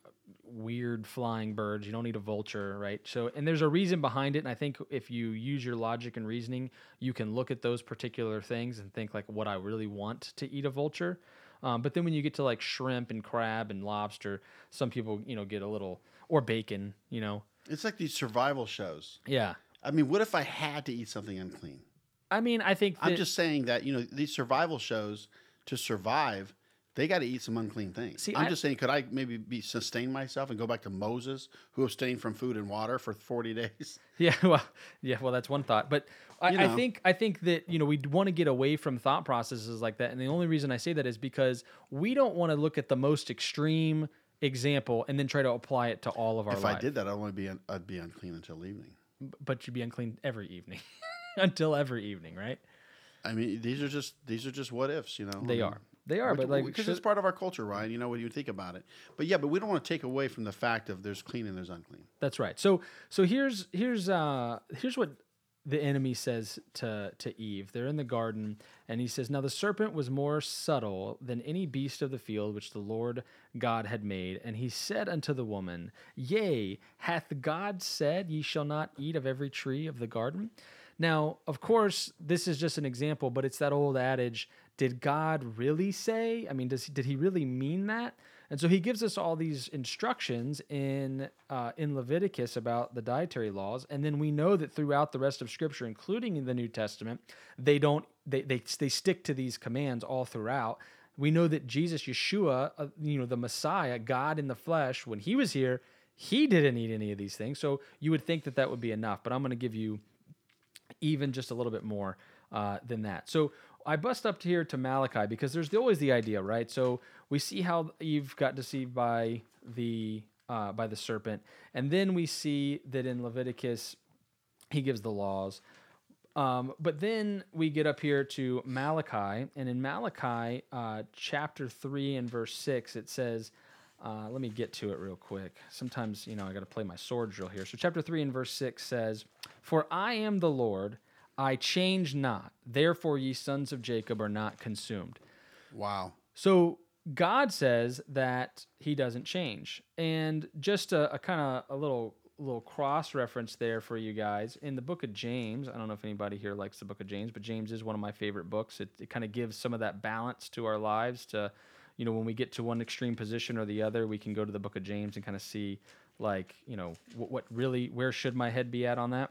S2: weird flying birds. You don't need a vulture, right? So, and there's a reason behind it. And I think if you use your logic and reasoning, you can look at those particular things and think like, what I really want to eat a vulture. Um, but then when you get to like shrimp and crab and lobster, some people you know get a little or bacon. You know,
S3: It's like these survival shows.
S2: yeah.
S3: I mean, what if I had to eat something unclean?
S2: I mean, I think
S3: I'm just saying that you know these survival shows to survive, They got to eat some unclean things.
S2: See,
S3: I'm
S2: I-
S3: just saying, could I maybe be sustain myself and go back to Moses, who abstained from food and water for 40 days?
S2: Yeah, well, yeah, well, that's one thought, but I,
S3: You
S2: I think I think that you know we want to get away from thought processes like that, and the only reason I say that is because we don't want to look at the most extreme example and then try to apply it to all of our
S3: if
S2: life.
S3: I did that, I'd only be un- I'd be unclean until evening.
S2: but you'd be unclean every evening until every evening, right?
S3: I mean, these are just these are just what ifs, you know.
S2: They
S3: I
S2: are. They are, but like
S3: because
S2: should-
S3: it's part of our culture, Ryan. You know, when you think about it. But yeah, but we don't want to take away from the fact of there's clean and there's unclean.
S2: That's right. So so here's here's uh here's what the enemy says to to Eve. They're in the garden and he says, "Now the serpent was more subtle than any beast of the field which the Lord God had made, and he said unto the woman, Yea, hath God said, ye shall not eat of every tree of the garden?" Now, of course, this is just an example, but it's that old adage, did God really say? I mean, does did he really mean that? And so he gives us all these instructions in uh, in Leviticus about the dietary laws, and then we know that throughout the rest of Scripture, including in the New Testament, they don't they they they stick to these commands all throughout. We know that Jesus, Yeshua, uh, you know, the Messiah, God in the flesh, when he was here, he didn't eat any of these things. So you would think that that would be enough. But I'm going to give you even just a little bit more uh, than that. So I bust up here to Malachi because there's always the idea, right? So we see how Eve got deceived by the uh, by the serpent, and then we see that in Leviticus he gives the laws. Um, but then we get up here to Malachi, and in Malachi uh, chapter 3 and verse 6, it says, uh, let me get to it real quick. Sometimes, you know, I got to play my sword drill here. So, chapter 3 and verse 6 says, For I am the Lord, I change not. Therefore, ye sons of Jacob are not consumed.
S3: Wow.
S2: So God says that He doesn't change, and just a, a kind of a little little cross reference there for you guys in the book of James. I don't know if anybody here likes the book of James, but James is one of my favorite books. It, it kind of gives some of that balance to our lives. To you know, when we get to one extreme position or the other, we can go to the book of James and kind of see like you know what, what really where should my head be at on that.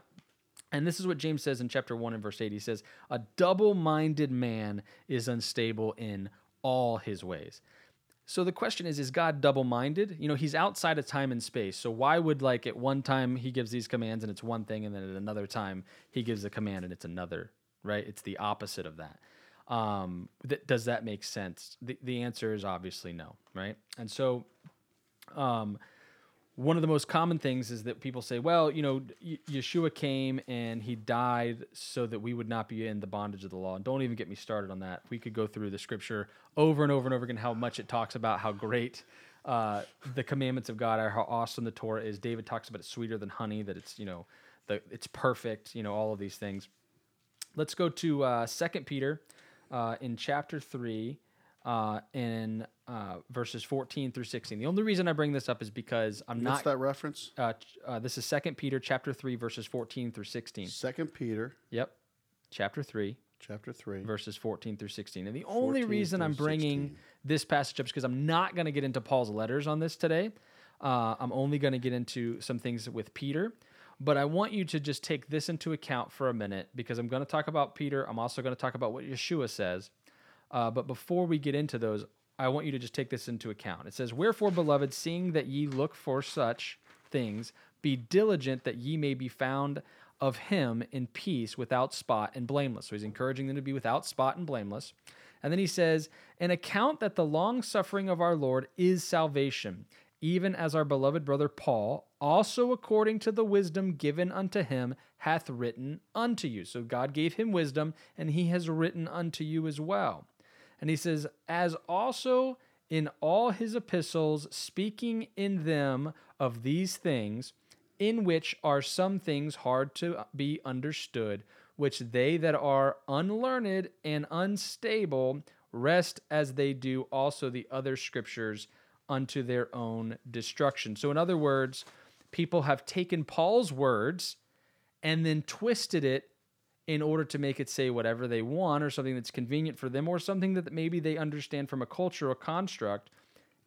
S2: And this is what James says in chapter 1 and verse 8. He says, A double minded man is unstable in all his ways. So the question is, is God double minded? You know, he's outside of time and space. So why would, like, at one time he gives these commands and it's one thing, and then at another time he gives a command and it's another, right? It's the opposite of that. Um, th- does that make sense? The, the answer is obviously no, right? And so, um, one of the most common things is that people say, well, you know, Yeshua came and he died so that we would not be in the bondage of the law. And don't even get me started on that. We could go through the scripture over and over and over again, how much it talks about how great uh, the commandments of God are, how awesome the Torah is. David talks about it sweeter than honey, that it's, you know, the, it's perfect, you know, all of these things. Let's go to uh, 2 Peter uh, in chapter 3 uh, in uh, verses 14 through 16. The only reason I bring this up is because I'm
S3: What's
S2: not.
S3: that reference?
S2: Uh, uh, this is Second Peter chapter 3 verses 14 through 16.
S3: Second Peter,
S2: Yep. Chapter 3
S3: chapter three.
S2: verses 14 through 16. And the only reason I'm bringing
S3: 16.
S2: this passage up is because I'm not going to get into Paul's letters on this today. Uh, I'm only going to get into some things with Peter. But I want you to just take this into account for a minute because I'm going to talk about Peter. I'm also going to talk about what Yeshua says. Uh, but before we get into those, I want you to just take this into account. It says, Wherefore, beloved, seeing that ye look for such things, be diligent that ye may be found of him in peace, without spot and blameless. So he's encouraging them to be without spot and blameless. And then he says, An account that the long suffering of our Lord is salvation, even as our beloved brother Paul, also according to the wisdom given unto him, hath written unto you. So God gave him wisdom, and he has written unto you as well. And he says, as also in all his epistles, speaking in them of these things, in which are some things hard to be understood, which they that are unlearned and unstable wrest as they do also the other scriptures unto their own destruction. So, in other words, people have taken Paul's words and then twisted it in order to make it say whatever they want or something that's convenient for them or something that maybe they understand from a cultural construct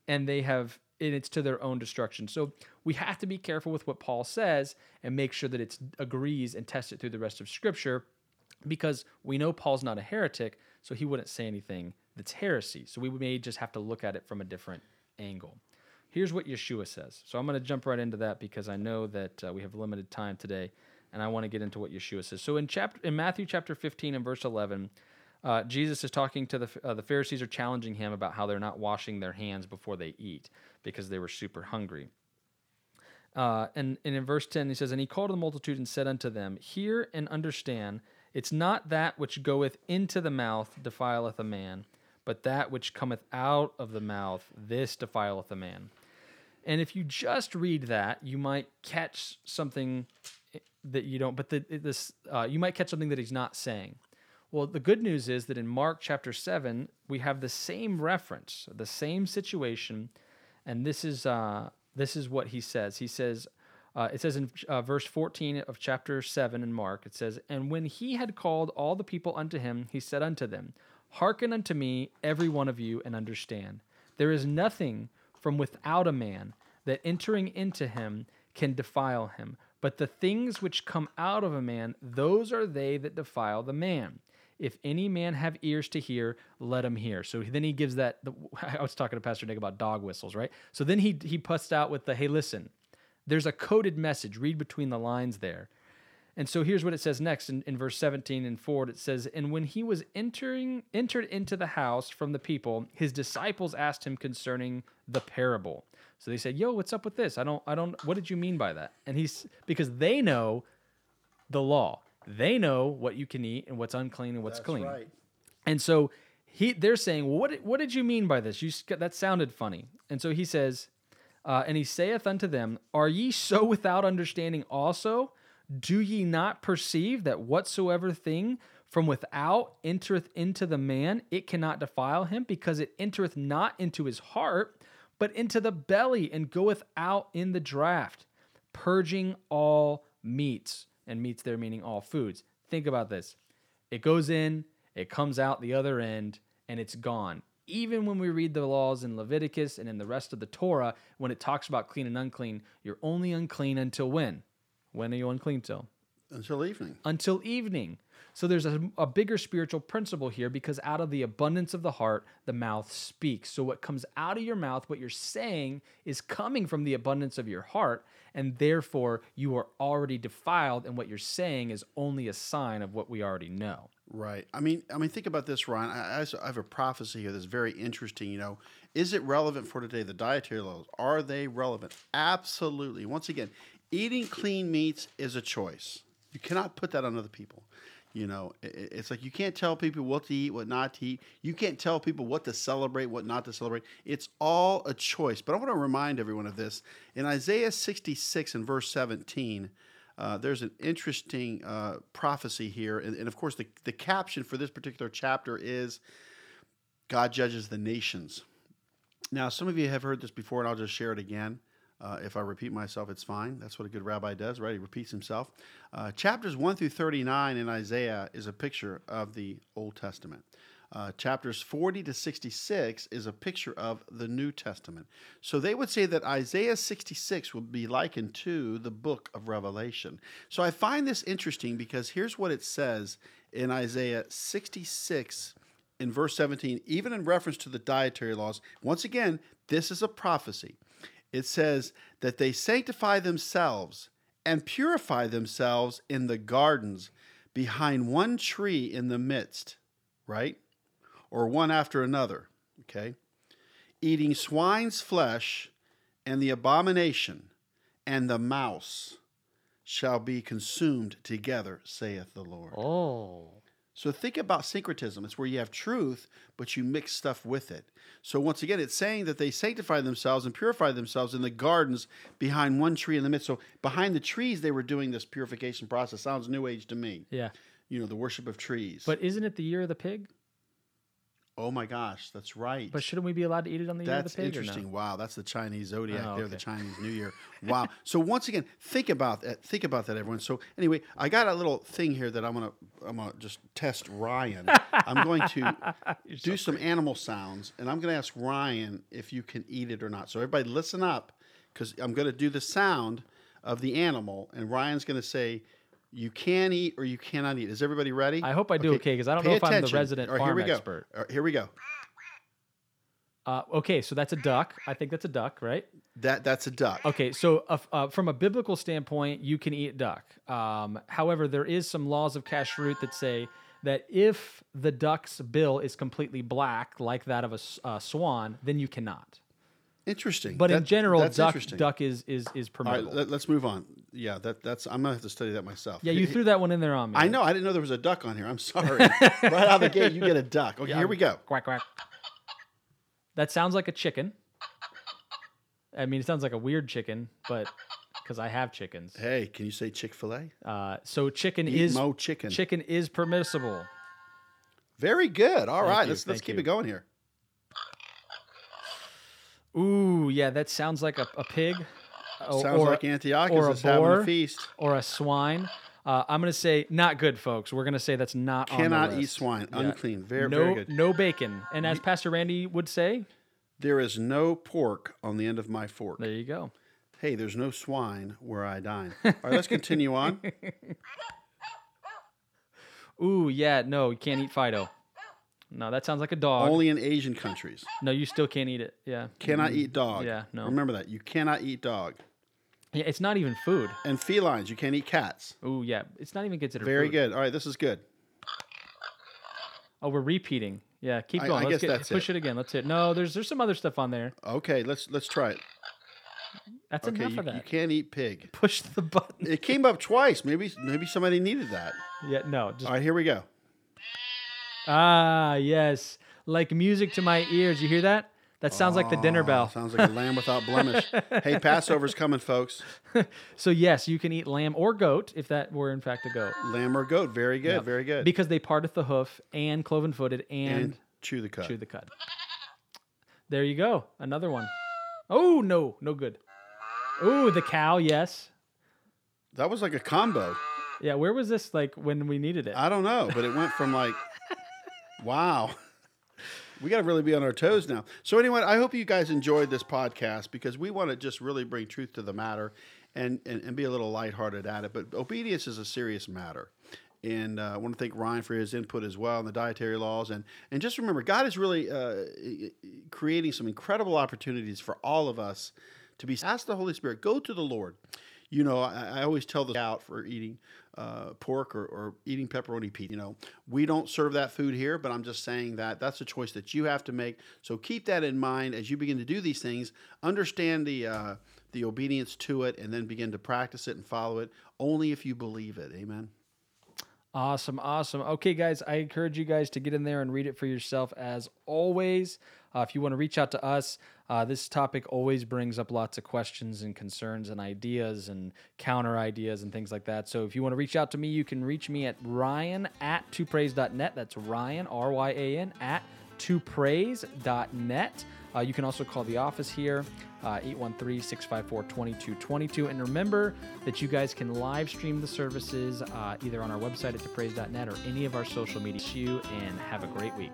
S2: and they have and it's to their own destruction. So we have to be careful with what Paul says and make sure that it agrees and test it through the rest of scripture because we know Paul's not a heretic, so he wouldn't say anything that's heresy. So we may just have to look at it from a different angle. Here's what Yeshua says. So I'm going to jump right into that because I know that uh, we have limited time today, and I want to get into what Yeshua says. So in chapter in Matthew chapter 15 and verse 11, uh, Jesus is talking to the uh, the Pharisees are challenging him about how they're not washing their hands before they eat because they were super hungry. Uh, and, and in verse 10, he says, And he called the multitude and said unto them, Hear and understand, it's not that which goeth into the mouth defileth a man, but that which cometh out of the mouth, this defileth a man. And if you just read that, you might catch something that you don't, but the, this, uh, you might catch something that he's not saying. Well, the good news is that in Mark chapter 7, we have the same reference, the same situation, and this is uh, this is what he says. He says, uh, it says in uh, verse 14 of chapter 7 in Mark, it says, And when he had called all the people unto him, he said unto them, Hearken unto me, every one of you, and understand. There is nothing from without a man that entering into him can defile him. But the things which come out of a man, those are they that defile the man. If any man have ears to hear, let him hear. So then he gives that. The, I was talking to Pastor Nick about dog whistles, right? So then he he puts out with the hey, listen, there's a coded message. Read between the lines there. And so here's what it says next in, in verse 17 and forward. It says, And when he was entering entered into the house from the people, his disciples asked him concerning the parable. So they said, Yo, what's up with this? I don't, I don't, what did you mean by that? And he's because they know the law. They know what you can eat and what's unclean and what's
S3: That's
S2: clean.
S3: right.
S2: And so he they're saying, well, what did, what did you mean by this? You that sounded funny. And so he says, uh, and he saith unto them, Are ye so without understanding also? Do ye not perceive that whatsoever thing from without entereth into the man, it cannot defile him, because it entereth not into his heart, but into the belly, and goeth out in the draught, purging all meats. And meats there meaning all foods. Think about this. It goes in, it comes out the other end, and it's gone. Even when we read the laws in Leviticus and in the rest of the Torah, when it talks about clean and unclean, you're only unclean until when? When are you unclean till?
S3: Until evening.
S2: Until evening. So there's a, a bigger spiritual principle here because out of the abundance of the heart, the mouth speaks. So what comes out of your mouth, what you're saying, is coming from the abundance of your heart, and therefore you are already defiled, and what you're saying is only a sign of what we already know.
S3: Right. I mean, I mean, think about this, Ryan. I, I have a prophecy here that's very interesting. You know, is it relevant for today? The dietary laws are they relevant? Absolutely. Once again, eating clean meats is a choice. You cannot put that on other people. You know, it's like you can't tell people what to eat, what not to eat. You can't tell people what to celebrate, what not to celebrate. It's all a choice. But I want to remind everyone of this. In Isaiah 66 and verse 17, uh, there's an interesting uh, prophecy here. And, and of course, the, the caption for this particular chapter is God judges the nations. Now, some of you have heard this before, and I'll just share it again. Uh, if I repeat myself, it's fine. That's what a good rabbi does, right? He repeats himself. Uh, chapters 1 through 39 in Isaiah is a picture of the Old Testament. Uh, chapters 40 to 66 is a picture of the New Testament. So they would say that Isaiah 66 would be likened to the book of Revelation. So I find this interesting because here's what it says in Isaiah 66 in verse 17, even in reference to the dietary laws. Once again, this is a prophecy. It says that they sanctify themselves and purify themselves in the gardens behind one tree in the midst, right? Or one after another, okay? Eating swine's flesh and the abomination and the mouse shall be consumed together, saith the Lord.
S2: Oh.
S3: So think about syncretism. It's where you have truth, but you mix stuff with it. So once again, it's saying that they sanctify themselves and purify themselves in the gardens behind one tree in the midst. So behind the trees, they were doing this purification process. Sounds new age to me.
S2: Yeah.
S3: You know, the worship of trees.
S2: But isn't it the year of the pig?
S3: Oh my gosh, that's right.
S2: But shouldn't we be allowed to eat it on the year of
S3: That's
S2: the pig? or no?
S3: interesting. Wow, that's the Chinese zodiac
S2: Oh,
S3: there, the. Chinese New Year. Wow. so once again, think about that. Think about that, everyone. So anyway, I got a little thing here that I'm gonna I'm gonna just test Ryan. I'm going to do some animal sounds, and I'm gonna ask Ryan if you can eat it or not. So everybody, listen up, because I'm gonna do the sound of the animal, and Ryan's gonna say. You can eat or you cannot eat. Is everybody ready?
S2: I hope I do okay, 'cause I don't
S3: pay
S2: know if I'm the resident
S3: All right, here
S2: farm
S3: we go.
S2: expert.
S3: All right, here we go.
S2: Uh, okay, so that's a duck. I think that's a duck, right?
S3: That that's a duck.
S2: Okay, so uh, uh, from a biblical standpoint, you can eat duck. Um, however, there is some laws of kashrut that say that if the duck's bill is completely black, like that of a uh, swan, then you cannot.
S3: Interesting.
S2: But in general, duck duck is is is
S3: All right,
S2: permissible.
S3: let, us move on. Yeah, that that's I'm gonna have to study that myself.
S2: yeah, you threw that one in there on me.
S3: I know. I didn't know there was a duck on here. I'm sorry. right out of the gate, you get a duck. Okay, here we go.
S2: Quack quack. That sounds like a chicken. I mean, it sounds like a weird chicken, but because I have chickens.
S3: Hey, can you say Chick Fil A?
S2: Uh, so chicken is
S3: mo chicken.
S2: chicken is permissible.
S3: Very good. All right,
S2: you,
S3: let's let's
S2: thank
S3: keep
S2: you.
S3: it going here.
S2: Ooh, yeah, that sounds like a, a pig. O-
S3: Sounds
S2: or,
S3: like Antiochus
S2: or a
S3: is having a feast.
S2: or a swine. Uh, I'm gonna say not good, folks. We're gonna say that's not on the
S3: Cannot eat swine.
S2: Yeah.
S3: Unclean. Very
S2: no,
S3: very good.
S2: no bacon. And as Pastor Randy would say,
S3: There is no pork on the end of my fork.
S2: there you go.
S3: Hey, there's no swine where I dine. All right, let's continue on.
S2: Ooh, yeah, no, you can't eat Fido. No, that sounds like a dog.
S3: Only in Asian countries.
S2: no, you still can't eat it. Yeah.
S3: Cannot eat dog.
S2: Yeah, no.
S3: Remember that. You cannot eat dog.
S2: Yeah, it's not even food.
S3: And felines, you can't eat cats.
S2: Oh yeah, it's not even considered
S3: Very
S2: food.
S3: Very good. All right, this is good.
S2: Oh, we're repeating. Yeah, keep going.
S3: I
S2: Let's
S3: guess
S2: get, push
S3: it.
S2: it. again. Let's hit. No, there's there's some other stuff on there.
S3: Okay, let's let's try it.
S2: That's
S3: Okay,
S2: enough
S3: you,
S2: of that.
S3: you can't eat pig.
S2: Push the button.
S3: It came up twice. Maybe maybe somebody needed that.
S2: Yeah, no, just
S3: All right, here we go.
S2: ah, yes, like music to my ears. You hear that? That sounds like the dinner
S3: Oh,
S2: bell.
S3: Sounds like a lamb without blemish. hey, Passover's coming, folks.
S2: So yes, you can eat lamb or goat if that were in fact a goat,
S3: Lamb or goat. Very good.
S2: Yep.
S3: Very good.
S2: because they parteth the hoof and cloven footed and,
S3: and chew the cud.
S2: chew the cud. There you go, another one. Oh no, no good. Oh, the cow. Yes.
S3: That was like a combo.
S2: Yeah. Where was this like when we needed it?
S3: I don't know, but it went from like, wow. We got to really be on our toes now. So, anyway, I hope you guys enjoyed this podcast because we want to just really bring truth to the matter and, and, and be a little lighthearted at it. But obedience is a serious matter. And uh, I want to thank Ryan for his input as well on the dietary laws. And, and just remember, God is really uh, creating some incredible opportunities for all of us to be. Ask the Holy Spirit, go to the Lord. You know, I, I always tell this out for eating uh, pork or, or eating pepperoni pizza. You know, we don't serve that food here, but I'm just saying that that's a choice that you have to make. So keep that in mind as you begin to do these things. Understand the uh, the obedience to it, and then begin to practice it and follow it. Only if you believe it. Amen.
S2: Awesome, awesome. Okay, guys, I encourage you guys to get in there and read it for yourself as always. Uh, if you want to reach out to us, uh, this topic always brings up lots of questions and concerns and ideas and counter ideas and things like that. So if you want to reach out to me, you can reach me at ryan at twopraise.net. That's Ryan, R Y A N, at twopraise.net. Uh, you can also call the office here, uh, 813 654 2222. And remember that you guys can live stream the services uh, either on our website at topraise.net or any of our social media. See you and have a great week.